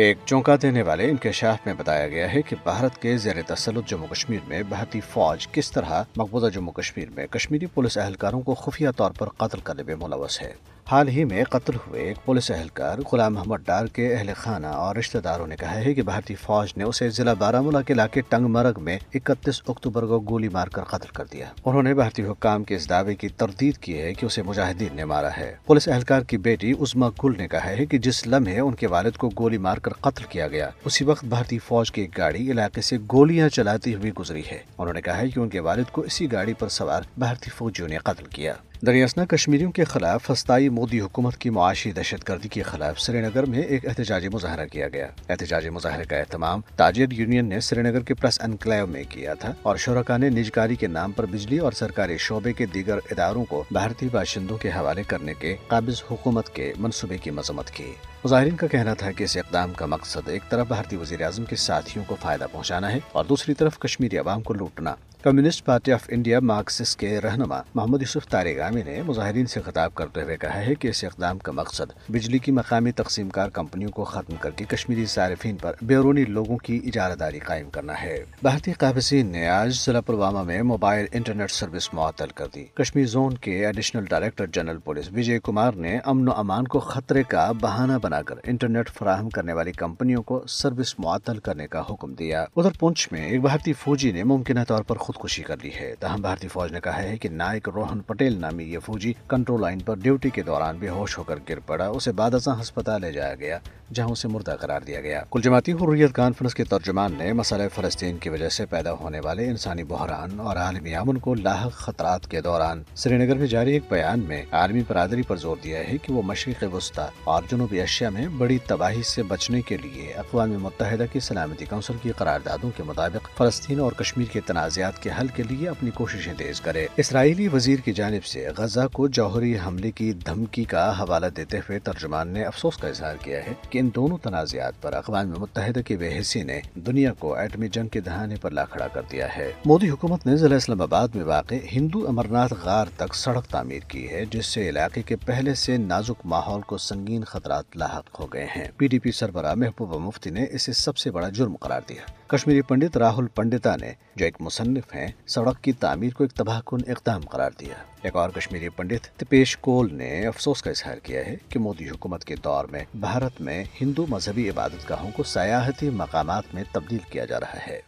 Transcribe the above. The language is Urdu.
ایک چونکا دینے والے انکشاف میں بتایا گیا ہے کہ بھارت کے زیر تسلط جموں کشمیر میں بھارتی فوج کس طرح مقبوضہ جموں کشمیر میں کشمیری پولیس اہلکاروں کو خفیہ طور پر قتل کرنے میں ملوث ہے۔ حال ہی میں قتل ہوئے ایک پولیس اہلکار غلام محمد ڈار کے اہل خانہ اور رشتہ داروں نے کہا ہے کہ بھارتی فوج نے اسے ضلع بارہ ملا کے علاقے ٹنگ مرگ میں اکتیس اکتوبر کو گولی مار کر قتل کر دیا۔ انہوں نے بھارتی حکام کے اس دعوے کی تردید کی ہے کہ اسے مجاہدین نے مارا ہے۔ پولیس اہلکار کی بیٹی عزما گل نے کہا ہے کہ جس لمحے ان کے والد کو گولی مار کر قتل کیا گیا۔ اسی وقت بھارتی فوج کی ایک گاڑی علاقے سے گولیاں چلاتی ہوئی گزری ہے۔ انہوں نے کہا ہے کہ ان کے والد کو اسی گاڑی پر سوار بھارتی فوجیوں نے قتل کیا۔ دریاسنا کشمیریوں کے خلاف ہستائی مودی حکومت کی معاشی دہشت گردی کے خلاف سری نگر میں ایک احتجاجی مظاہرہ کیا گیا۔ احتجاجی مظاہرے کا اہتمام تاجر یونین نے سری نگر کے پریس انکلیو میں کیا تھا اور شرکا نے نجکاری کے نام پر بجلی اور سرکاری شعبے کے دیگر اداروں کو بھارتی باشندوں کے حوالے کرنے کے قابض حکومت کے منصوبے کی مذمت کی۔ مظاہرین کا کہنا تھا کہ اس اقدام کا مقصد ایک طرف بھارتی وزیر اعظم کے ساتھیوں کو فائدہ پہنچانا ہے اور دوسری طرف کشمیری عوام کو لوٹنا۔ Communist Party of India Marxist کے رہنما محمد یوسف تارگامی نے مظاہرین سے خطاب کرتے ہوئے کہا ہے کہ اس اقدام کا مقصد بجلی کی مقامی تقسیم کار کمپنیوں کو ختم کر کے کشمیری صارفین پر بیرونی لوگوں کی اجارہ داری قائم کرنا ہے۔ بھارتی قابضین نے آج ضلع پلوامہ میں موبائل انٹرنیٹ سروس معطل کر دی۔ کشمیر زون کے additional director general police Vijay Kumar نے امن و امان کو خطرے کا بہانہ بنا کر انٹرنیٹ فراہم کرنے والی کمپنیوں کو سروس معطل کرنے کا حکم دیا۔ ادھر پونچھ میں ایک بھارتی فوجی نے ممکنہ طور پر خود خودکشی کر لی ہے۔ تاہم، بھارتی فوج نے کہا ہے کہ نائک روہن پٹیل نامی یہ فوجی کنٹرول لائن پر ڈیوٹی کے دوران بے ہوش ہو کر گر پڑا۔ اسے بعد ازاں ہسپتال لے جایا گیا، جہاں اسے مردہ قرار دیا گیا۔ کل جماعتی حریت کانفرنس کے ترجمان نے مسئلہ فلسطین کی وجہ سے پیدا ہونے والے انسانی بحران اور عالمی امن کو لاحق خطرات کے دوران۔ سری نگر میں جاری ایک بیان میں عالمی برادری پر زور دیا ہے کہ وہ مشرق وسطی اور جنوبی ایشیا میں بڑی تباہی سے بچنے کے لیے اقوام متحدہ کی سلامتی کونسل کی قراردادوں کے مطابق فلسطین اور کشمیر کے تنازعات کے حل کے لیے اپنی کوششیں تیز کرے۔ اسرائیلی وزیر کی جانب سے غزہ کو جوہری حملے کی دھمکی کا حوالہ دیتے ہوئے ترجمان نے افسوس کا اظہار کیا ہے کہ ان دونوں تنازعات پر اقوام متحدہ کی بے حسی نے دنیا کو ایٹمی جنگ کے دہانے پر لا کھڑا کر دیا ہے۔ مودی حکومت نے ضلع اسلام آباد میں واقع ہندو امرناتھ غار تک سڑک تعمیر کی ہے، جس سے علاقے کے پہلے سے نازک ماحول کو سنگین خطرات لاحق ہو گئے ہیں۔ پی ڈی پی سربراہ محبوبہ مفتی نے اسے سب سے بڑا جرم قرار دیا۔ کشمیری پنڈت راہل پنڈتا نے جو ایک مصنف ہیں۔ سڑک کی تعمیر کو ایک تباہ کن اقدام قرار دیا۔ ایک اور کشمیری پنڈت تپیش کول نے افسوس کا اظہار کیا ہے کہ مودی حکومت کے دور میں بھارت میں ہندو مذہبی عبادت گاہوں کو سیاحتی مقامات میں تبدیل کیا جا رہا ہے۔